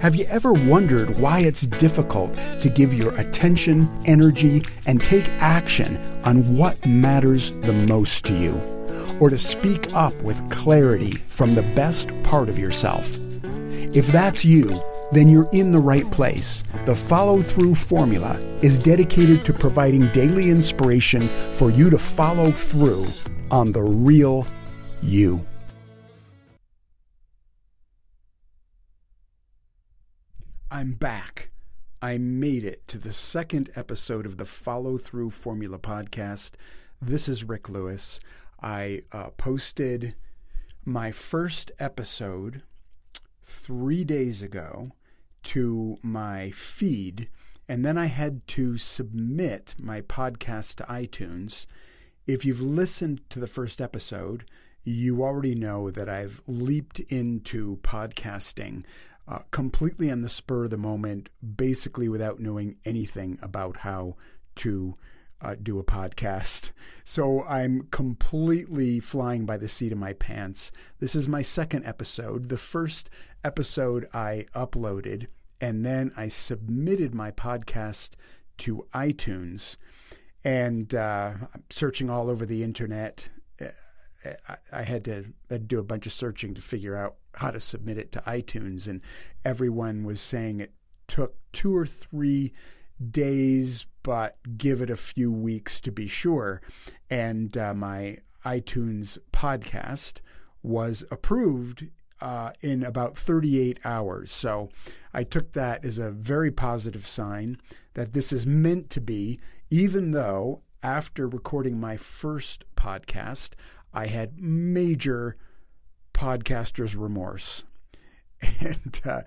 Have you ever wondered why it's difficult to give your attention, energy, and take action on what matters the most to you? Or to speak up with clarity from the best part of yourself? If that's you, then you're in the right place. The follow through formula is dedicated to providing daily inspiration for you to follow through on the real you. I'm back. I made it to the second episode of the Follow Through Formula podcast. This is Rick Lewis. I uh, posted my first episode three days ago to my feed, and then I had to submit my podcast to iTunes. If you've listened to the first episode, you already know that I've leaped into podcasting uh, completely on the spur of the moment, basically without knowing anything about how to uh, do a podcast. So I'm completely flying by the seat of my pants. This is my second episode. The first episode I uploaded, and then I submitted my podcast to iTunes. And uh, searching all over the internet, I had to, I had to do a bunch of searching to figure out how to submit it to iTunes, and everyone was saying it took two or three days, but give it a few weeks to be sure. And uh, my iTunes podcast was approved uh, in about 38 hours. So I took that as a very positive sign that this is meant to be, even though after recording my first podcast, I had major podcaster's remorse. And uh,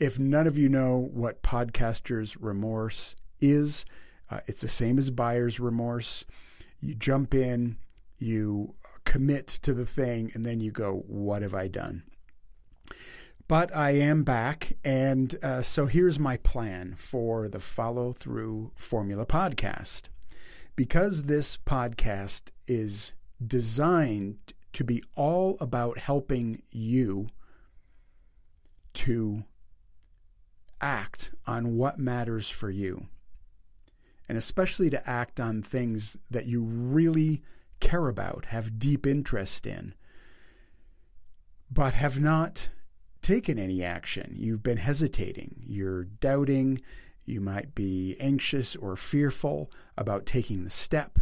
if none of you know what podcaster's remorse is, uh, it's the same as buyer's remorse. You jump in, you commit to the thing, and then you go, What have I done? But I am back, and uh, so here's my plan for the Follow Through Formula podcast. Because this podcast is designed to be all about helping you to act on what matters for you. And especially to act on things that you really care about, have deep interest in, but have not taken any action. You've been hesitating, you're doubting, you might be anxious or fearful about taking the step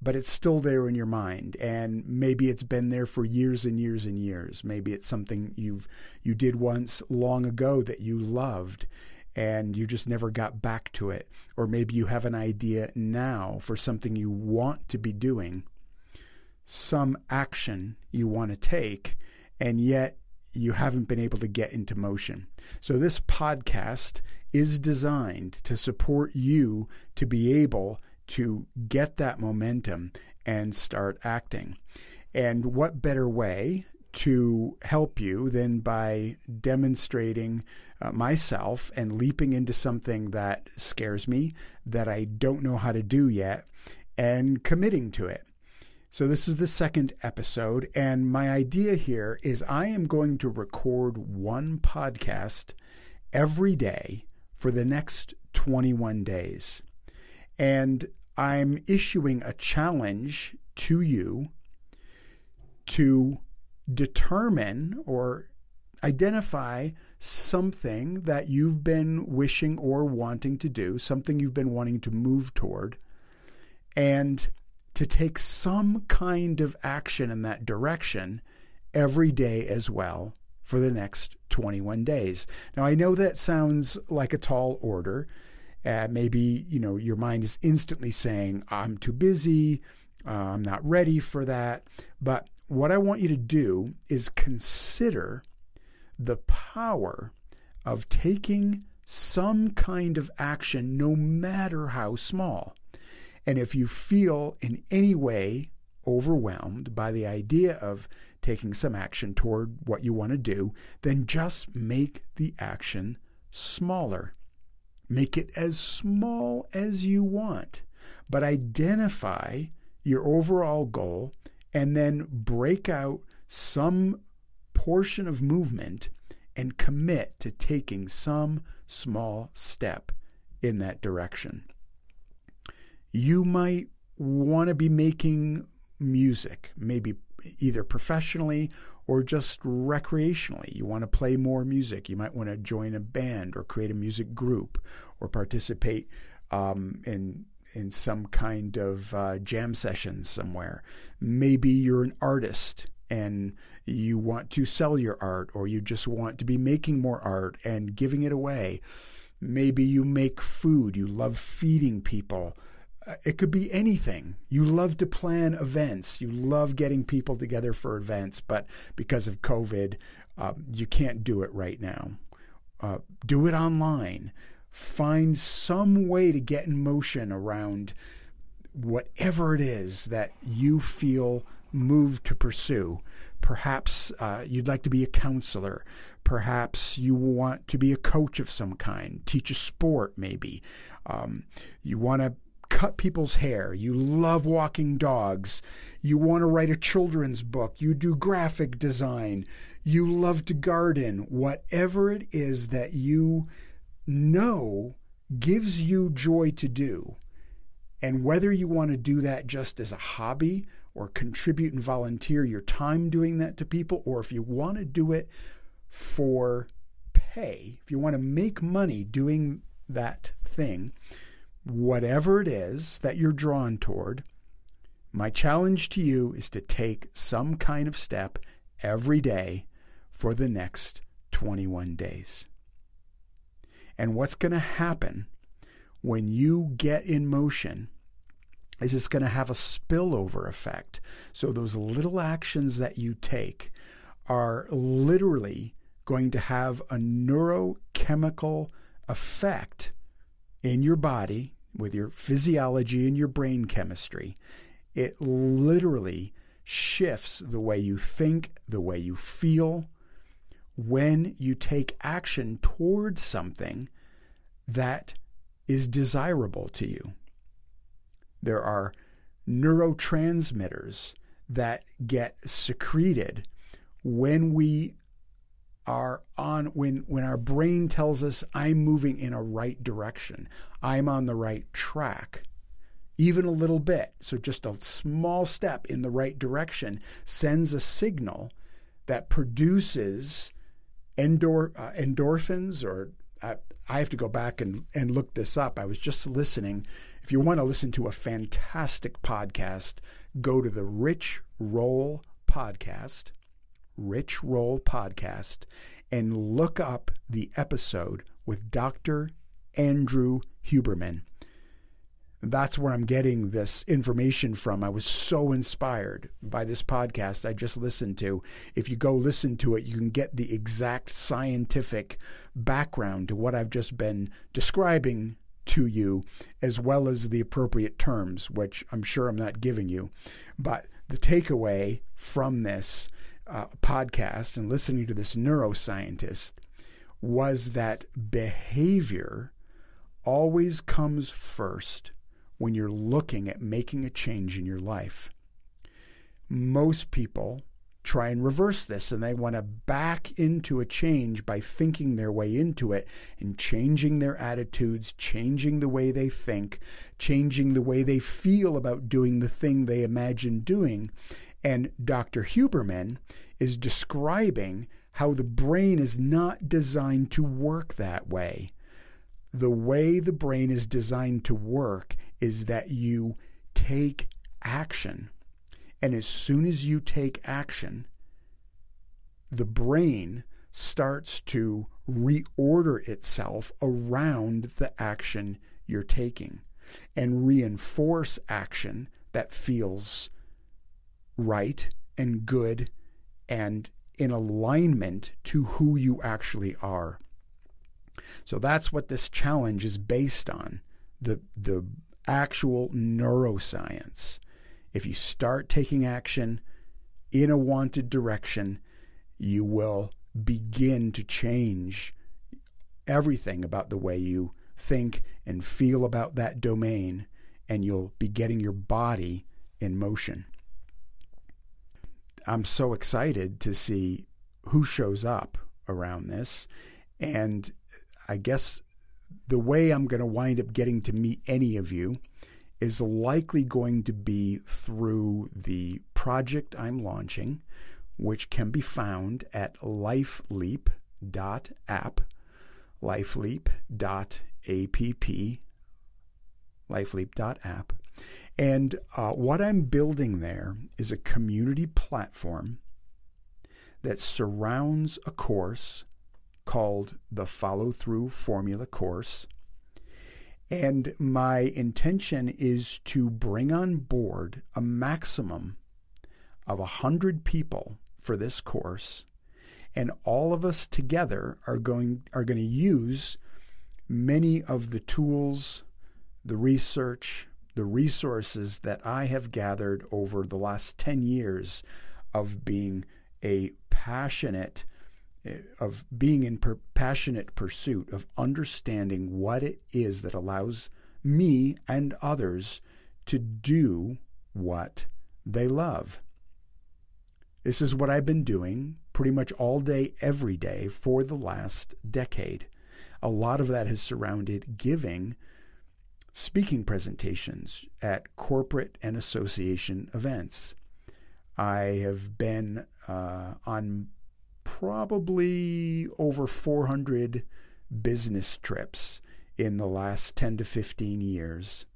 but it's still there in your mind. And maybe it's been there for years and years and years. Maybe it's something you've you did once long ago that you loved and you just never got back to it. Or maybe you have an idea now for something you want to be doing some action you want to take and yet you haven't been able to get into motion. So, this podcast is designed to support you to be able to get that momentum and start acting. And what better way to help you than by demonstrating uh, myself and leaping into something that scares me, that I don't know how to do yet, and committing to it. So, this is the second episode, and my idea here is I am going to record one podcast every day for the next 21 days. And I'm issuing a challenge to you to determine or identify something that you've been wishing or wanting to do, something you've been wanting to move toward, and to take some kind of action in that direction every day as well for the next 21 days. Now, I know that sounds like a tall order. Uh, maybe you know your mind is instantly saying, "I'm too busy. Uh, I'm not ready for that." But what I want you to do is consider the power of taking some kind of action, no matter how small. And if you feel in any way overwhelmed by the idea of taking some action toward what you want to do, then just make the action smaller. Make it as small as you want, but identify your overall goal and then break out some portion of movement and commit to taking some small step in that direction. You might want to be making music, maybe either professionally or just recreationally. You want to play more music. You might want to join a band or create a music group or participate um, in in some kind of uh, jam session somewhere. Maybe you're an artist and you want to sell your art or you just want to be making more art and giving it away. Maybe you make food, you love feeding people. Uh, it could be anything. You love to plan events. You love getting people together for events, but because of COVID, uh, you can't do it right now. Uh, do it online. Find some way to get in motion around whatever it is that you feel moved to pursue. Perhaps uh, you'd like to be a counselor. Perhaps you want to be a coach of some kind, teach a sport, maybe. Um, you want to cut people's hair. You love walking dogs. You want to write a children's book. You do graphic design. You love to garden. Whatever it is that you know gives you joy to do. And whether you want to do that just as a hobby or contribute and volunteer your time doing that to people, or if you want to do it for pay, if you want to make money doing that thing, whatever it is that you're drawn toward, my challenge to you is to take some kind of step every day for the next 21 days. And what's going to happen when you get in motion is it's going to have a spillover effect. So those little actions that you take are literally going to have a neurochemical effect in your body with your physiology and your brain chemistry. It literally shifts the way you think, the way you feel, when you take action towards something that is desirable to you. There are neurotransmitters that get secreted when we are on when when our brain tells us I'm moving in a right direction. I'm on the right track. Even a little bit, so just a small step in the right direction sends a signal that produces endor, uh, endorphins or I, I have to go back and, and look this up. I was just listening. If you want to listen to a fantastic podcast, go to the Rich Roll podcast, Rich Roll podcast, and look up the episode with Dr. Andrew Huberman that's where I'm getting this information from. I was so inspired by this podcast I just listened to. If you go listen to it, you can get the exact scientific background to what I've just been describing to you, as well as the appropriate terms, which I'm sure I'm not giving you. But the takeaway from this uh, podcast and listening to this neuroscientist was that behavior always comes first when you're looking at making a change in your life. Most people try and reverse this and they want to back into a change by thinking their way into it and changing their attitudes, changing the way they think, changing the way they feel about doing the thing they imagine doing. And Dr. Huberman is describing how the brain is not designed to work that way. The way the brain is designed to work is that you take action. And as soon as you take action, the brain starts to reorder itself around the action you're taking and reinforce action that feels right and good and in alignment to who you actually are. So that's what this challenge is based on. The the actual neuroscience. If you start taking action in a wanted direction, you will begin to change everything about the way you think and feel about that domain, and you'll be getting your body in motion. I'm so excited to see who shows up around this. And I guess the way I'm going to wind up getting to meet any of you is likely going to be through the project I'm launching, which can be found at lifeleap.app, lifeleap.app, lifeleap.app. And uh, what I'm building there is a community platform that surrounds a course called the Follow Through Formula course. And my intention is to bring on board a maximum of 100 people for this course. And all of us together are going, are going to use many of the tools, the research, the resources that I have gathered over the last 10 years of being a passionate eh, of being in per- passionate pursuit of understanding what it is that allows me and others to do what they love. This is what I've been doing pretty much all day, every day for the last decade. A lot of that has surrounded giving speaking presentations at corporate and association events. I have been uh, on probably over 400 business trips in the last 10 to 15 years,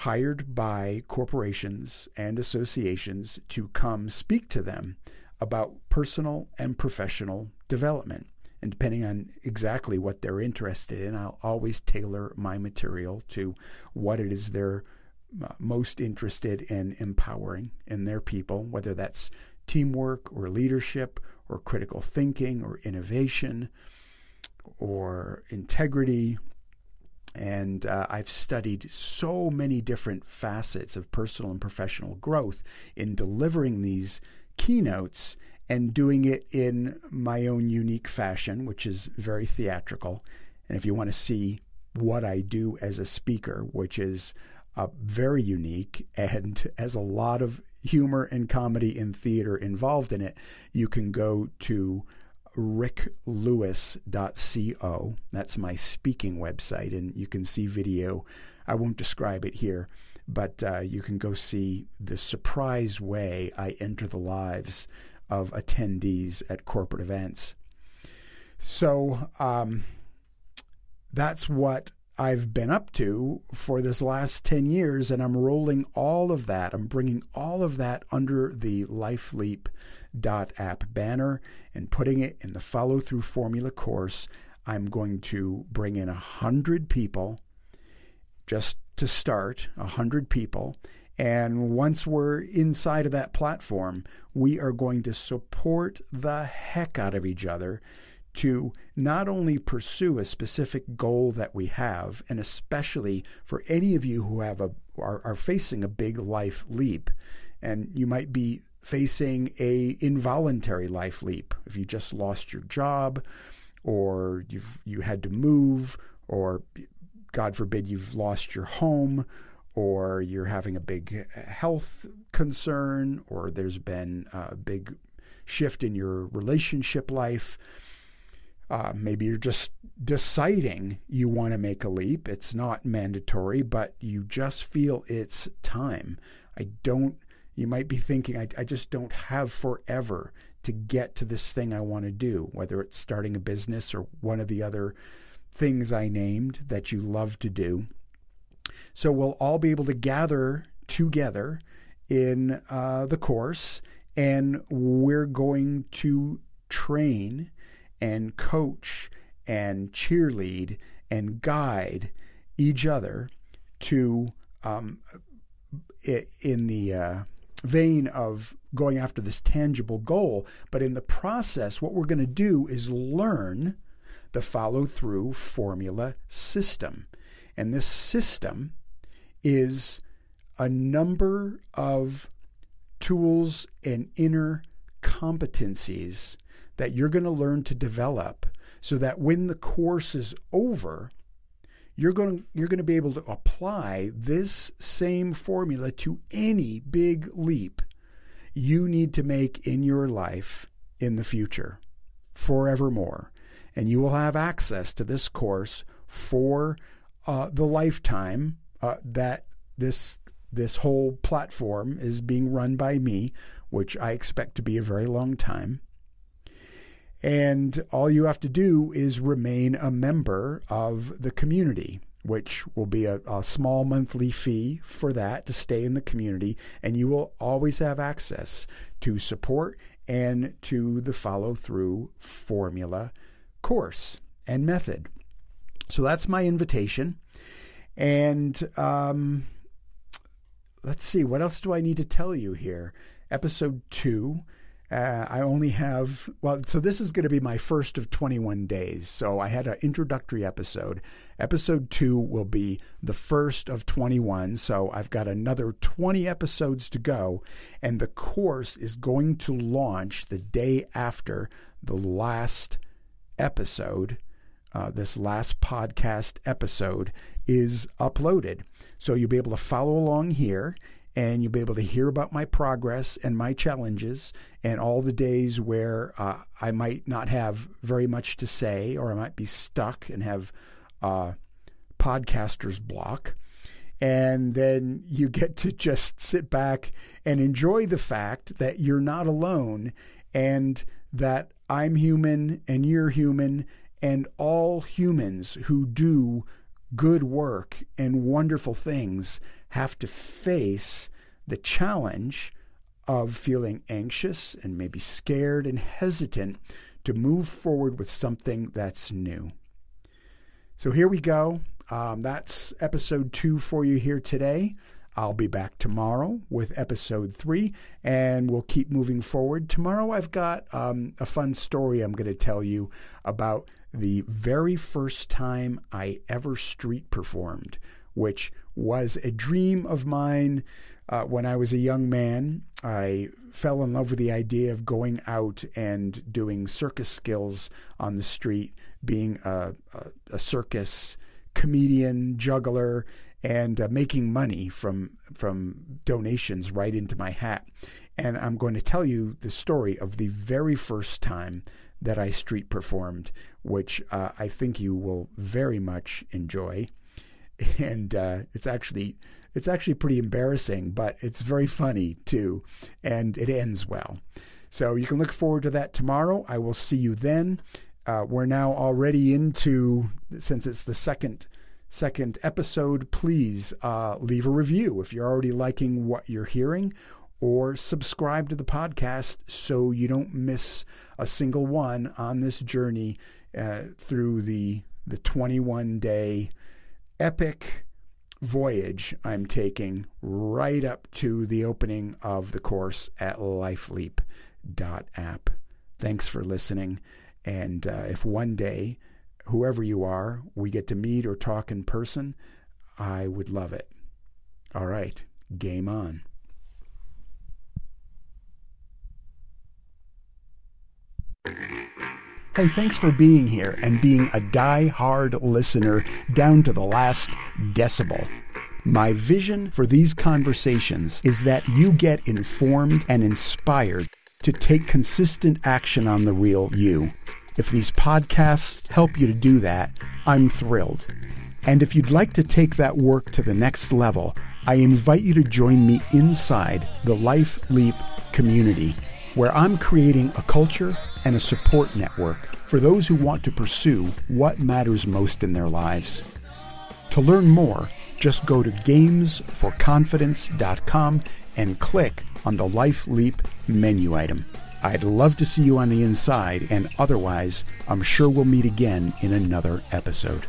hired by corporations and associations to come speak to them about personal and professional development. And depending on exactly what they're interested in, I'll always tailor my material to what it is they're uh, most interested in empowering in their people, whether that's teamwork or leadership or critical thinking or innovation or integrity. And uh, I've studied so many different facets of personal and professional growth in delivering these keynotes and doing it in my own unique fashion, which is very theatrical. And if you want to see what I do as a speaker, which is uh, very unique and has a lot of humor and comedy and theater involved in it, you can go to ricklewis.co. That's my speaking website, and you can see video. I won't describe it here, but uh, you can go see the surprise way I enter the lives of attendees at corporate events. So um, that's what I've been up to for this last 10 years, and I'm rolling all of that. I'm bringing all of that under the LifeLeap.app banner and putting it in the follow through formula course. I'm going to bring in 100 people just to start, 100 people. And once we're inside of that platform, we are going to support the heck out of each other to not only pursue a specific goal that we have, and especially for any of you who have a are, are facing a big life leap, and you might be facing a involuntary life leap. If you just lost your job, or you've you had to move, or God forbid you've lost your home, or you're having a big health concern, or there's been a big shift in your relationship life uh, maybe you're just deciding you want to make a leap. It's not mandatory, but you just feel it's time. I don't, you might be thinking, I, I just don't have forever to get to this thing I want to do, whether it's starting a business or one of the other things I named that you love to do. So we'll all be able to gather together in uh, the course, and we're going to train and coach and cheerlead and guide each other to um, in the uh, vein of going after this tangible goal. But in the process, what we're going to do is learn the follow through formula system. And this system is a number of tools and inner competencies that you're going to learn to develop so that when the course is over, you're going to, you're going to be able to apply this same formula to any big leap you need to make in your life in the future forevermore. And you will have access to this course for uh, the lifetime uh, that this this whole platform is being run by me, which I expect to be a very long time. And all you have to do is remain a member of the community, which will be a, a, small monthly fee for that to stay in the community. And you will always have access to support and to the follow through formula course and method. So that's my invitation. And um, let's see, what else do I need to tell you here? Episode two uh, I only have, well, so this is going to be my first of 21 days. So I had an introductory episode. Episode two will be the first of 21. So I've got another 20 episodes to go. And the course is going to launch the day after the last episode. Uh, this last podcast episode is uploaded. So you'll be able to follow along here and you'll be able to hear about my progress and my challenges and all the days where uh, I might not have very much to say or I might be stuck and have uh, podcaster's block. And then you get to just sit back and enjoy the fact that you're not alone and that I'm human and you're human and all humans who do good work and wonderful things have to face the challenge of feeling anxious and maybe scared and hesitant to move forward with something that's new. So here we go. Um, that's episode two for you here today. I'll be back tomorrow with episode three, and we'll keep moving forward. Tomorrow, I've got um, a fun story I'm going to tell you about the very first time I ever street performed, which was a dream of mine uh, when I was a young man. I fell in love with the idea of going out and doing circus skills on the street, being a, a, a circus comedian, juggler, and uh, making money from from donations right into my hat. And I'm going to tell you the story of the very first time that I street performed, which uh, I think you will very much enjoy. And uh, it's actually it's actually pretty embarrassing, but it's very funny too, and it ends well. So you can look forward to that tomorrow. I will see you then. Uh, we're now already into since it's the second second episode. Please uh, leave a review if you're already liking what you're hearing, or subscribe to the podcast so you don't miss a single one on this journey uh, through the the 21 day epic voyage I'm taking right up to the opening of the course at lifeleap.app. Thanks for listening. And uh, if one day, whoever you are, we get to meet or talk in person, I would love it. All right, game on. Hey, thanks for being here and being a die-hard listener down to the last decibel. My vision for these conversations is that you get informed and inspired to take consistent action on the real you. If these podcasts help you to do that, I'm thrilled. And if you'd like to take that work to the next level, I invite you to join me inside the Life Leap community, where I'm creating a culture and a support network for those who want to pursue what matters most in their lives. To learn more, just go to gamesforconfidence.com and click on the Life Leap menu item. I'd love to see you on the inside, and otherwise, I'm sure we'll meet again in another episode.